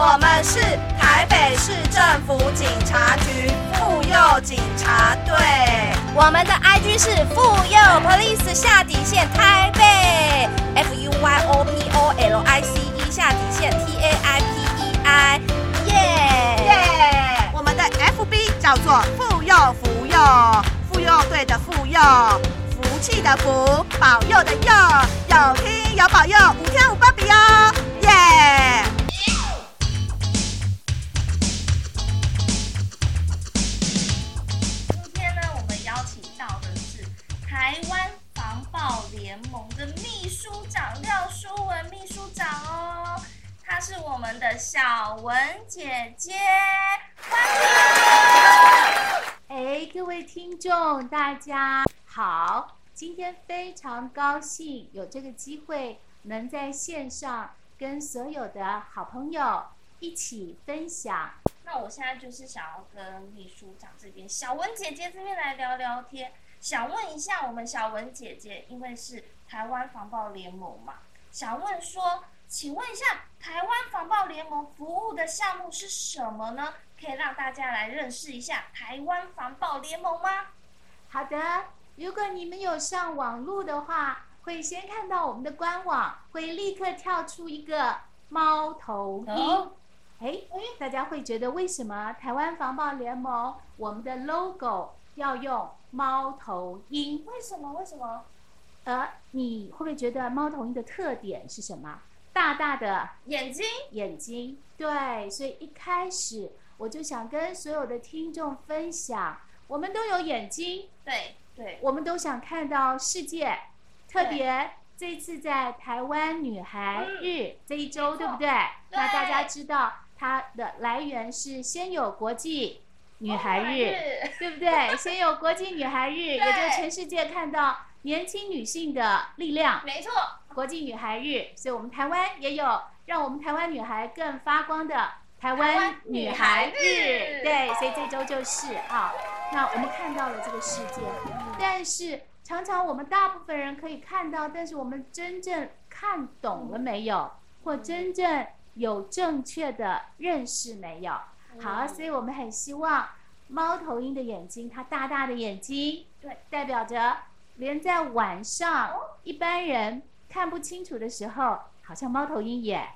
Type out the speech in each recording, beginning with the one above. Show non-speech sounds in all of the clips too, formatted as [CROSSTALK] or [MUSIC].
我们是台北市政府警察局妇幼警察队。我们的 IG 是妇幼 Police 下底线台北，F U Y O P O L I C E 下底线 T A I P E I，耶耶！我们的 FB 叫做妇幼福幼，妇幼队的妇幼，福气的福，保佑的佑，有听有保佑，五天五芭比哦，耶！是我们的小文姐姐，欢迎。哎，各位听众，大家好！今天非常高兴有这个机会，能在线上跟所有的好朋友一起分享。那我现在就是想要跟秘书长这边小文姐姐这边来聊聊天，想问一下我们小文姐姐，因为是台湾防暴联盟嘛，想问说，请问一下台湾防暴联盟服务的项目是什么呢？可以让大家来认识一下台湾防暴联盟吗？好的，如果你们有上网路的话，会先看到我们的官网，会立刻跳出一个猫头鹰。哦哎，大家会觉得为什么台湾防暴联盟我们的 logo 要用猫头鹰？为什么？为什么？呃，你会不会觉得猫头鹰的特点是什么？大大的眼睛？眼睛。对，所以一开始我就想跟所有的听众分享，我们都有眼睛，对对，我们都想看到世界。特别这次在台湾女孩日这一周，对不对？那大家知道它的来源是先有国际女孩日。对不对？先有国际女孩日，也就全世界看到年轻女性的力量。没错，国际女孩日，所以我们台湾也有让我们台湾女孩更发光的台台湾湾女孩女孩日。对，所以这周就是啊，那我们看到了这个世界，但是常常我们大部分人可以看到，但是我们真正看懂了没有，或真正有正确的认识没有？好，所以我们很希望猫头鹰的眼睛，它大大的眼睛，对，代表着连在晚上哦一般人看不清楚的时候，好像猫头鹰也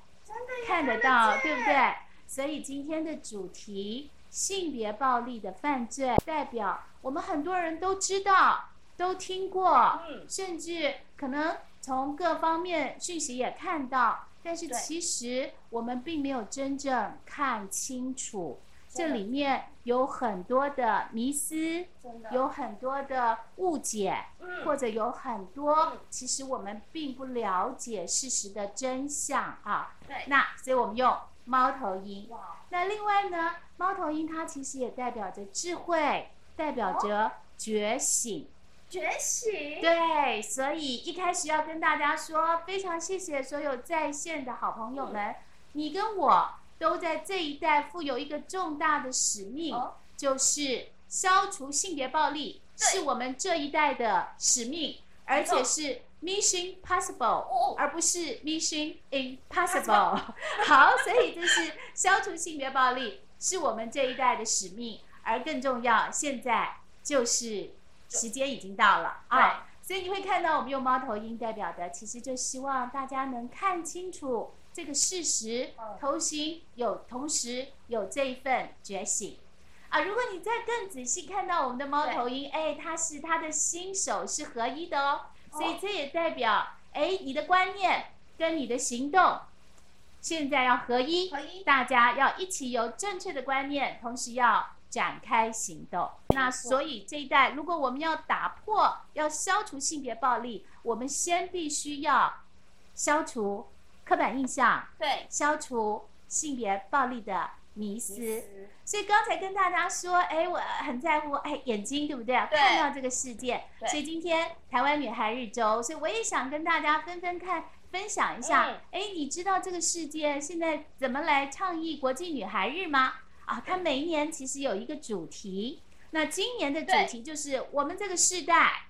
看得到，见对不对？所以今天的主题性别暴力的犯罪，代表我们很多人都知道、都听过，嗯。甚至可能从各方面讯息也看到，但是其实我们并没有真正看清楚，这里面有很多的迷思，有很多的误解，嗯或者有很多嗯其实我们并不了解事实的真相啊。对那所以我们用猫头鹰。哇那另外呢，猫头鹰它其实也代表着智慧，代表着觉醒。觉醒，对，所以一开始要跟大家说，非常谢谢所有在线的好朋友们，你跟我都在这一代负有一个重大的使命，哦。就是消除性别暴力，是我们这一代的使命，而且是 Mission Possible，、哦。而不是 Mission Impossible。[LAUGHS] 好，所以这是消除性别暴力是我们这一代的使命，而更重要，现在就是时间已经到了。啊。所以你会看到我们用猫头鹰代表的，其实就希望大家能看清楚这个事实嗯，头型有，同时有这一份觉醒。啊，如果你再更仔细看到我们的猫头鹰，哎，它是它的心手是合一的哦，所以这也代表，哎，你的观念跟你的行动现在要合一，合一。大家要一起有正确的观念，同时要展开行动。那所以这一代，如果我们要打破、要消除性别暴力，我们先必须要消除刻板印象，对，消除性别暴力的迷思。所以刚才跟大家说，哎，我很在乎，哎，眼睛对不对？对看到这个世界。所以今天台湾女孩日周，所以我也想跟大家分分看。分享一下嗯，哎、你知道这个世界现在怎么来倡议国际女孩日吗？啊，它每一年其实有一个主题，那今年的主题就是我们这个世代，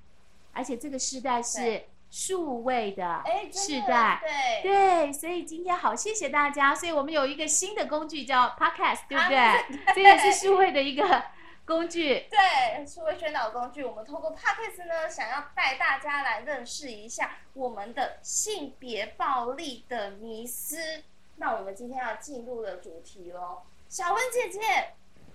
而且这个世代是对数位的哎，真的。对对，所以今天好，谢谢大家。所以我们有一个新的工具叫 Podcast，对不对？啊这也是数位的一个工具。对，数位宣导工具，我们透过 Podcast 呢，想要带大家来认识一下我们的性别暴力的迷思。那我们今天要进入的主题喽，小文姐姐，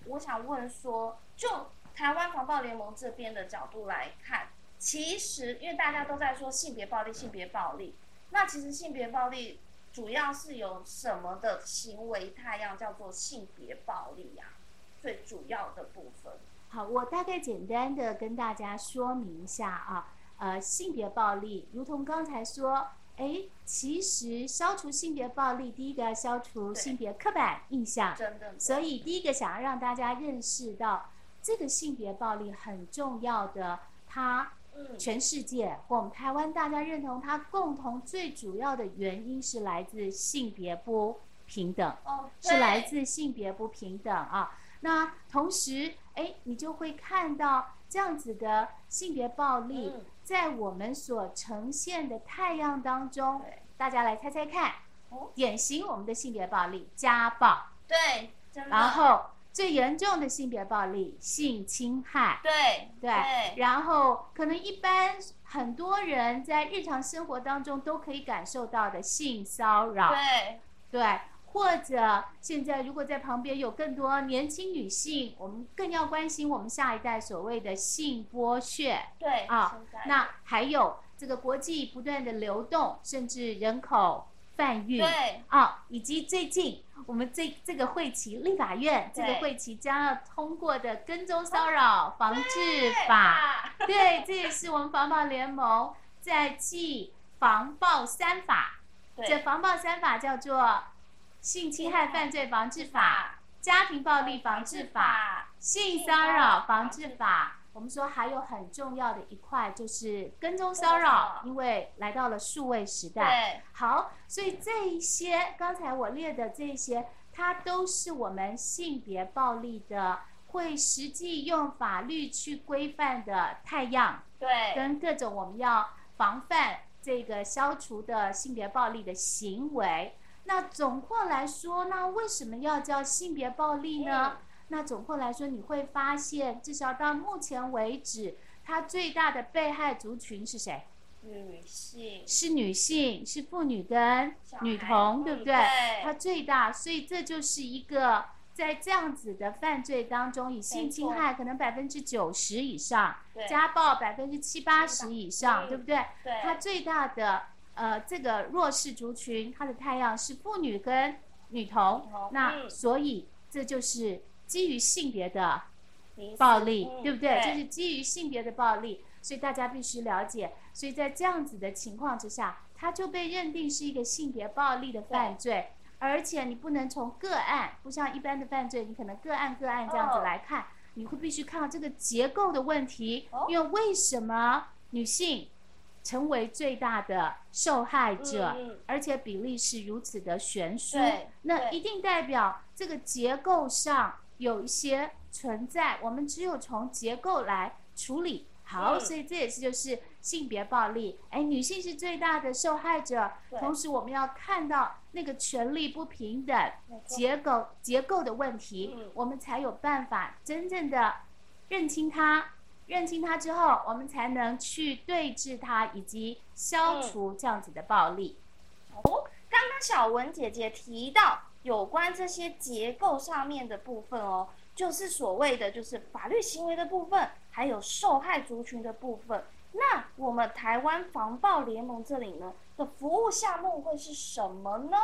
我想问说，就台湾防暴联盟这边的角度来看，其实因为大家都在说性别暴力，性别暴力，那其实性别暴力主要是有什么的行为态样叫做性别暴力呀、最主要的部分。好，我大概简单的跟大家说明一下啊，呃，性别暴力，如同刚才说，哎，其实消除性别暴力，第一个要消除性别刻板印象，真的，所以第一个想要让大家认识到这个性别暴力很重要的，它嗯，全世界或我们台湾大家认同它共同最主要的原因是来自性别不平等。哦，是来自性别不平等啊。那同时，哎，你就会看到这样子的性别暴力，嗯在我们所呈现的太阳当中对，大家来猜猜看哦，典型我们的性别暴力家暴，对，然后最严重的性别暴力性侵害。对对，对然后可能一般很多人在日常生活当中都可以感受到的性骚扰，对对，或者现在如果在旁边有更多年轻女性，我们更要关心我们下一代所谓的性剥削对啊。那还有这个国际不断的流动，甚至人口贩运对啊，以及最近我们这这个会期立法院这个对会期将要通过的跟踪骚扰防治法。啊对，这也是我们防暴联盟 [LAUGHS] 在记防暴三法，这防暴三法叫做性侵害犯罪防治法、家庭暴力防治法、性骚扰防治法。我们说还有很重要的一块就是跟踪骚扰，因为来到了数位时代。对好，所以这一些刚才我列的这些，它都是我们性别暴力的会实际用法律去规范的太阳，对跟各种我们要防范这个消除的性别暴力的行为。那总括来说，那为什么要叫性别暴力呢？那总括来说，你会发现，至少到目前为止，它最大的被害族群是谁？女性是女性，是妇女跟女童，嗯对不对？对它最大，所以这就是一个在这样子的犯罪当中，以性侵害可能百分之九十以上，对家暴百分之七八十以上，嗯对不对？对它最大的呃这个弱势族群，它的太阳是妇女跟女童女童，那嗯所以这就是基于性别的暴力，嗯对不对？就是基于性别的暴力，所以大家必须了解。所以在这样子的情况之下，它就被认定是一个性别暴力的犯罪，而且你不能从个案，不像一般的犯罪，你可能个案个案这样子哦来看，你会必须看到这个结构的问题哦，因为为什么女性成为最大的受害者，而且比例是如此的悬殊那一定代表这个结构上有一些存在，我们只有从结构来处理。好，嗯所以这也是就是性别暴力，哎，女性是最大的受害者，对同时我们要看到那个权利不平等结构结构的问题，嗯我们才有办法真正的认清它。认清它之后，我们才能去对峙它，以及消除这样子的暴力。哦，刚刚小文姐姐提到有关这些结构上面的部分哦，就是所谓的就是法律行为的部分，还有受害族群的部分。那我们台湾防暴联盟这里呢的服务项目会是什么呢？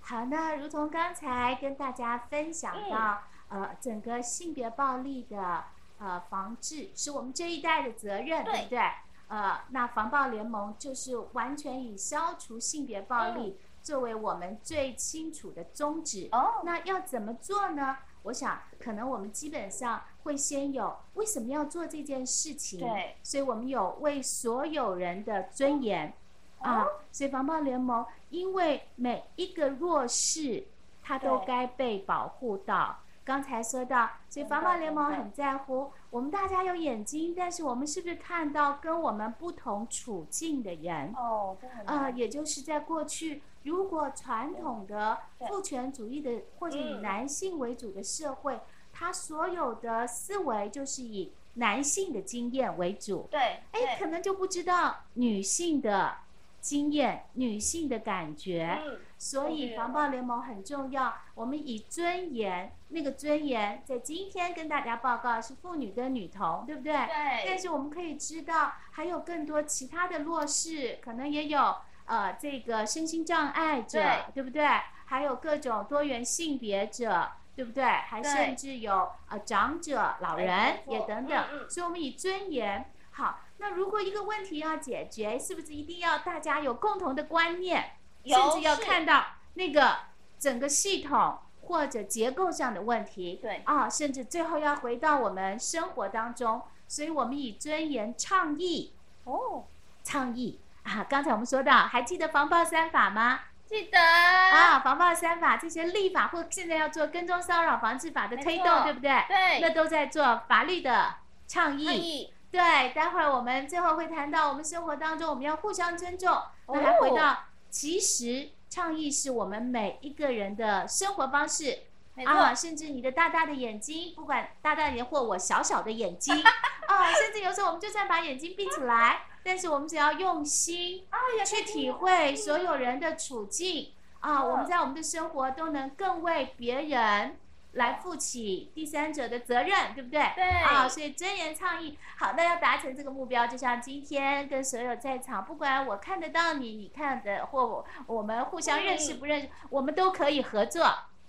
好，那如同刚才跟大家分享到，嗯呃，整个性别暴力的呃防治是我们这一代的责任，对对不对？呃，那防暴联盟就是完全以消除性别暴力作为我们最清楚的宗旨。嗯哦，那要怎么做呢？我想，可能我们基本上会先有为什么要做这件事情，对，所以我们有为所有人的尊严、啊哦，所以防暴联盟因为每一个弱势，他都该被保护到，刚才说到，所以防暴联盟很在乎我们大家有眼睛，但是我们是不是看到跟我们不同处境的人？哦，呃，也就是在过去，如果传统的父权主义的或者以嗯男性为主的社会，它所有的思维就是以男性的经验为主。对，哎，可，能就不知道女性的经验、女性的感觉。嗯，所以防暴联盟很重要，我们以尊严，那个尊严在今天跟大家报告是妇女跟女童，对不对？对但，是我们可以知道，还有更多其他的弱势，可能也有呃这个身心障碍者，对不对？还有各种多元性别者，对不对？还甚至有呃长者、老人也等等。嗯嗯所以我们以尊严好。那如果一个问题要解决，是不是一定要大家有共同的观念，有甚至要看到那个整个系统或者结构上的问题？对啊，甚至最后要回到我们生活当中，所以我们以尊严倡议，哦，倡议啊。刚才我们说到，还记得防暴三法吗？记得啊，防暴三法这些立法或现在要做跟踪骚扰防治法的推动，对不对？对那，都在做法律的倡议。倡议对，待会儿我们最后会谈到，我们生活当中我们要互相尊重。那还哦回到，其实倡议是我们每一个人的生活方式。没啊，甚至你的大大的眼睛，不管大大的眼或我小小的眼睛，[LAUGHS] 啊，甚至有时候我们就算把眼睛闭起来，但是我们只要用心去体会。所有人的处境啊，嗯我们在我们的生活都能更为别人来负起第三者的责任，对不对？对？啊，所以真言倡议，好，那要达成这个目标，就像今天跟所有在场，不管我看得到你，你看的，或我我们互相认识嗯不认识，我们都可以合作。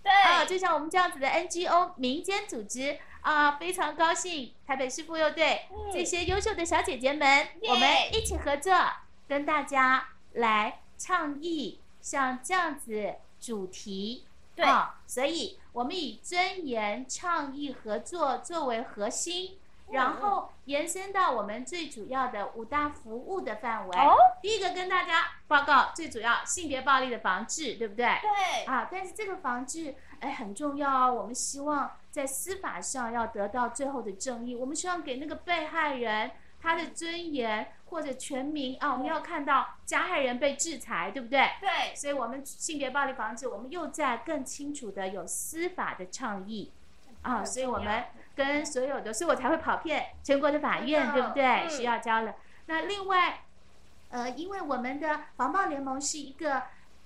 啊，就像我们这样子的 NGO 民间组织啊，非常高兴台北市妇幼队、嗯。这些优秀的小姐姐们，我们一起合作，跟大家来倡议像这样子主题。对。啊，所以我们以尊严、倡议、合作作为核心，然后延伸到我们最主要的五大服务的范围。哦，第一个跟大家报告最主要性别暴力的防治，对不对？对，啊，但是这个防治哎很重要哦。我们希望在司法上要得到最后的正义，我们希望给那个被害人他的尊严或者全民啊，我们要看到加害人被制裁，对不对？对，所以，我们性别暴力防治，我们又在更清楚的有司法的倡议啊，所以我们跟所有的，所以我才会跑遍全国的法院，对不对？嗯需要交了。那另外，呃，因为我们的防暴联盟是一个，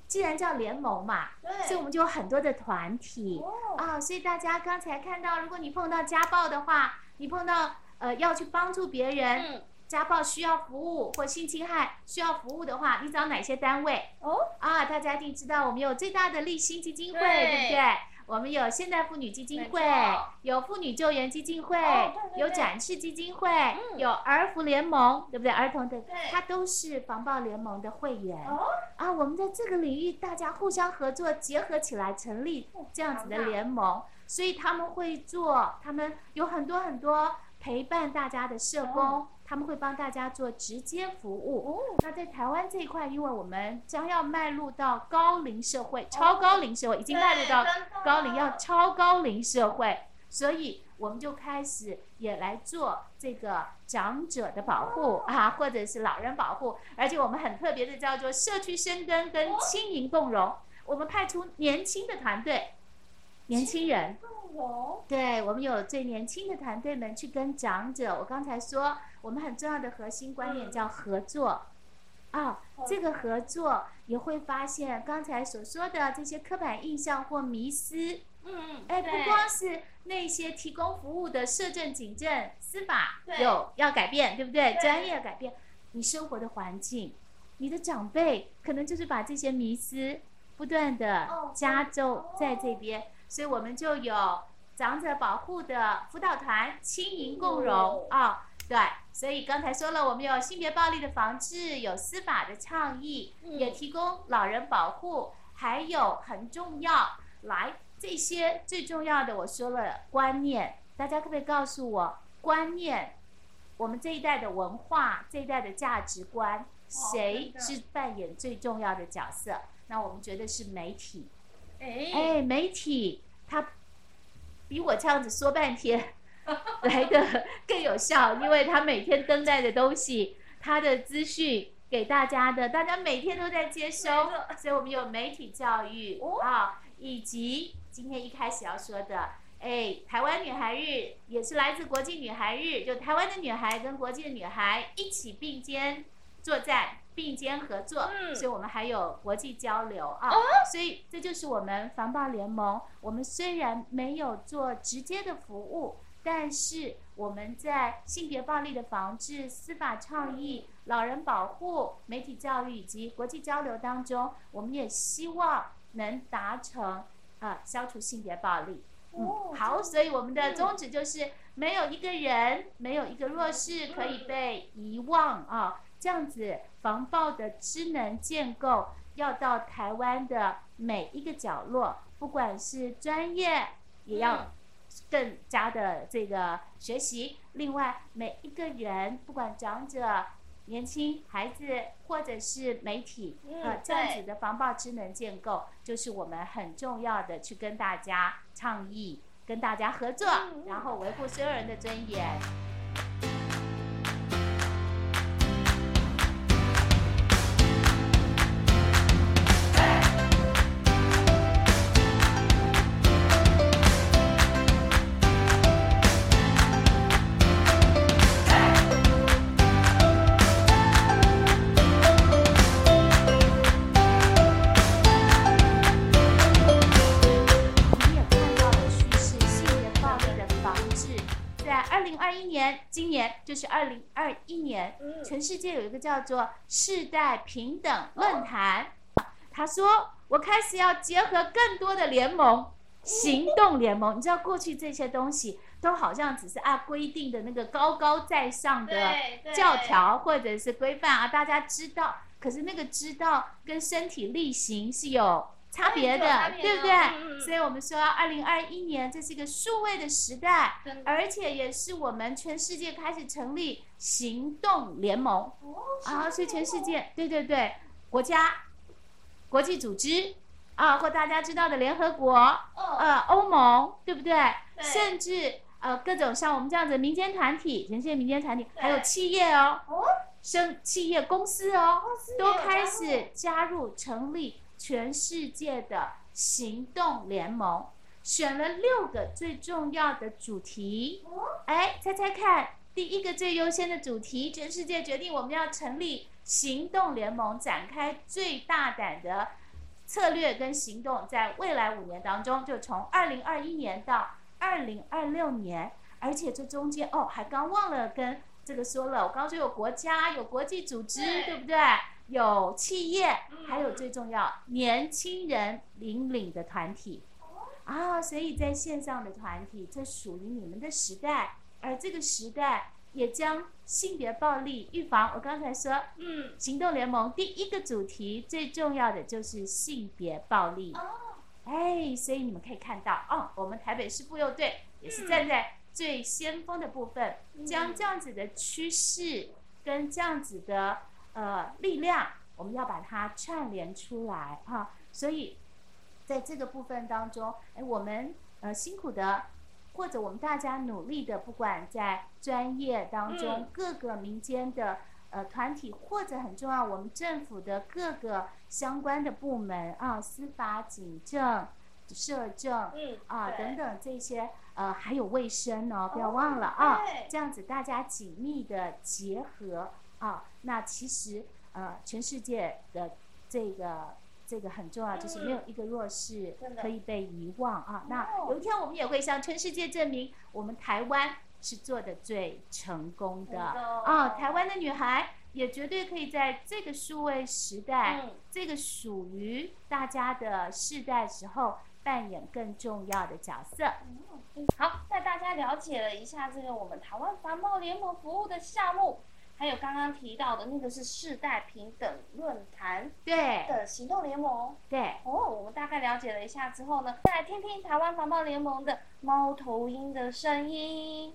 既然叫联盟嘛，对，所以我们就有很多的团体哦，啊，所以大家刚才看到，如果你碰到家暴的话，你碰到呃要去帮助别人，嗯，家暴需要服务或性侵害需要服务的话，你找哪些单位？哦，啊，大家一定知道，我们有最大的立新基金会，对对不对？我们有现代妇女基金会，有妇女救援基金会，哦对对有展示基金会，嗯。有儿福联盟，对不对？儿童的对，它都是防暴联盟的会员。哦，啊，我们在这个领域大家互相合作，结合起来成立这样子的联盟，所以他们会做，他们有很多很多陪伴大家的社工，他们会帮大家做直接服务。哦，那在台湾这一块，因为我们将要迈入到高龄社会，超高龄社会已经迈入到高龄，要超高龄社会，所以我们就开始也来做这个长者的保护啊，或者是老人保护，而且我们很特别的叫做社区生根跟轻盈共融，我们派出年轻的团队，年轻人。共融，对我们有最年轻的团队们去跟长者，我刚才说我们很重要的核心观念叫合作。啊，这个合作也会发现刚才所说的这些刻板印象或迷思，嗯，哎，对不光是那些提供服务的社政、警政、司法对有要改变，对不对？对。专业改变，你生活的环境，你的长辈可能就是把这些迷思不断的哦加重哦在这边，所以我们就有长者保护的辅导团，亲盈共融哦啊、对，所以刚才说了，我们有性别暴力的防治，有司法的倡议，嗯也提供老人保护，还有很重要，来这些最重要的，我说了观念，大家可不可以告诉我观念？我们这一代的文化，这一代的价值观，谁是扮演最重要的角色？那我们觉得是媒体。哎，哎，媒体他比我这样子说半天 [LAUGHS] 来的更有效，因为他每天登载的东西，他的资讯给大家的，大家每天都在接收，所以我们有媒体教育啊，以及今天一开始要说的，哎，台湾女孩日也是来自国际女孩日，就台湾的女孩跟国际的女孩一起并肩作战。并肩合作，所以我们还有国际交流啊，所以这就是我们防暴联盟。我们虽然没有做直接的服务，但是我们在性别暴力的防治、司法倡议、老人保护、媒体教育以及国际交流当中，我们也希望能达成啊消除性别暴力。嗯，好，所以我们的宗旨就是没有一个人，没有一个弱势可以被遗忘啊。这样子防暴的智能建构要到台湾的每一个角落，不管是专业，也要更加的这个学习。另外，每一个人，不管长者、年轻孩子，或者是媒体，呃，这样子的防暴智能建构，就是我们很重要的去跟大家倡议、跟大家合作，然后维护所有人的尊严。就是二零二一年，全世界有一个叫做世代平等论坛。他说：“我开始要结合更多的联盟，行动联盟。你知道过去这些东西都好像只是按规定的那个高高在上的教条或者是规范啊，大家知道。可是那个知道跟身体力行是有。”差别的，对不对？所以，我们说，二零二一年这是一个数位的时代，而且也是我们全世界开始成立行动联盟啊。所以，全世界，对对对，国家、国际组织啊，或大家知道的联合国、呃，欧盟，对不对？甚至呃，各种像我们这样子民间团体，全世界民间团体，还有企业哦，生企业公司哦，都开始加入成立。全世界的行动联盟选了六个最重要的主题，哎，猜猜看，第一个最优先的主题，全世界决定我们要成立行动联盟，展开最大胆的策略跟行动，在未来五年当中，就从二零二一年到二零二六年，而且这中间哦，还刚忘了跟这个说了，我刚说有国家，有国际组织，对不对？有企业，还有最重要年轻人领领的团体啊，所以在线上的团体，这属于你们的时代，而这个时代也将性别暴力预防。我刚才说，嗯，行动联盟第一个主题最重要的就是性别暴力。哦，哎，所以你们可以看到，哦，我们台北市妇幼队也是站在最先锋的部分，将这样子的趋势跟这样子的。呃，力量我们要把它串联出来哈，所以在这个部分当中，哎，我们呃辛苦的，或者我们大家努力的，不管在专业当中各个民间的呃团体，或者很重要，我们政府的各个相关的部门啊，司法、警政、社政，嗯啊等等这些呃，还有卫生哦，不要忘了啊，这样子大家紧密的结合。啊，那其实呃，全世界的这个这个很重要，就是没有一个弱势可以被遗忘啊。那有一天我们也会向全世界证明，我们台湾是做的最成功的啊。台湾的女孩也绝对可以在这个数位时代，这个属于大家的世代时候，扮演更重要的角色。好，带大家了解了一下这个我们台湾繁茂联盟服务的项目。还有刚刚提到的那个是世代平等论坛对的行动联盟对哦，我们大概了解了一下之后呢，再来听听台湾防暴联盟的猫头鹰的声音。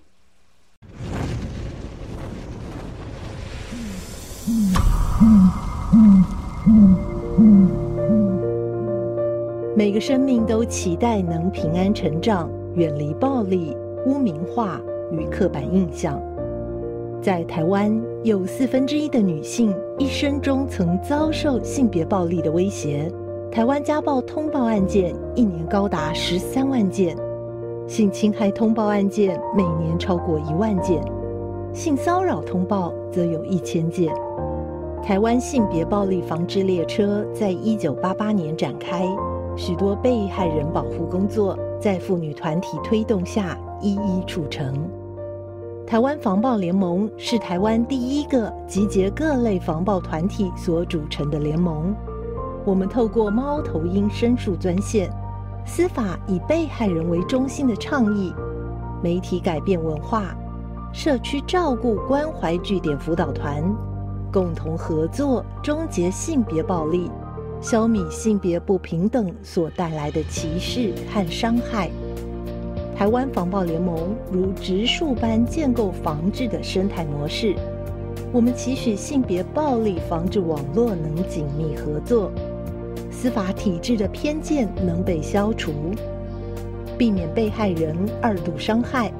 每个生命都期待能平安成长。远离暴力、污名化与刻板印象。在台湾，有四分之一的女性一生中曾遭受性别暴力的威胁。台湾家暴通报案件一年高达十三万件，性侵害通报案件每年超过一万件，性骚扰通报则有一千件。台湾性别暴力防治列车在一九八八年展开，许多被害人保护工作在妇女团体推动下一一促成。台湾防暴联盟是台湾第一个集结各类防暴团体所组成的联盟。我们透过猫头鹰申诉专线、司法以被害人为中心的倡议、媒体改变文化、社区照顾关怀据点辅导团，共同合作终结性别暴力，消弭性别不平等所带来的歧视和伤害。台湾防暴联盟如植树般建构防治的生态模式，我们期许性别暴力防治网络能紧密合作，司法体制的偏见能被消除，避免被害人二度伤害，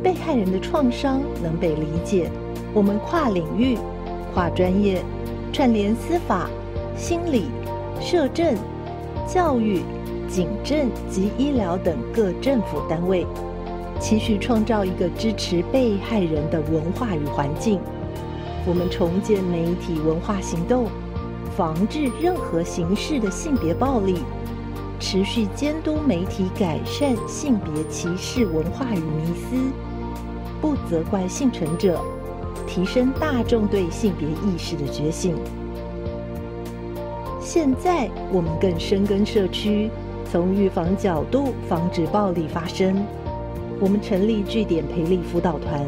被害人的创伤能被理解。我们跨领域、跨专业，串联司法、心理、社政、教育。警政及医疗等各政府单位，期许创造一个支持被害人的文化与环境。我们重建媒体文化行动，防治任何形式的性别暴力，持续监督媒体改善性别歧视文化与迷思，不责怪幸存者，提升大众对性别意识的觉醒。现在，我们更深耕社区。从预防角度防止暴力发生，我们成立据点陪力辅导团，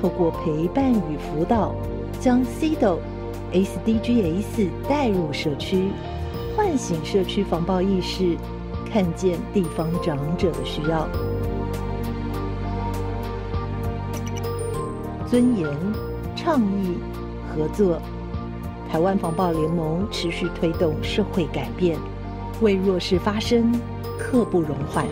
透过陪伴与辅导，将 CDO、SDGs 带入社区，唤醒社区防暴意识，看见地方长者的需要。尊严、倡议、合作，台湾防暴联盟持续推动社会改变。为弱势发声，刻不容缓。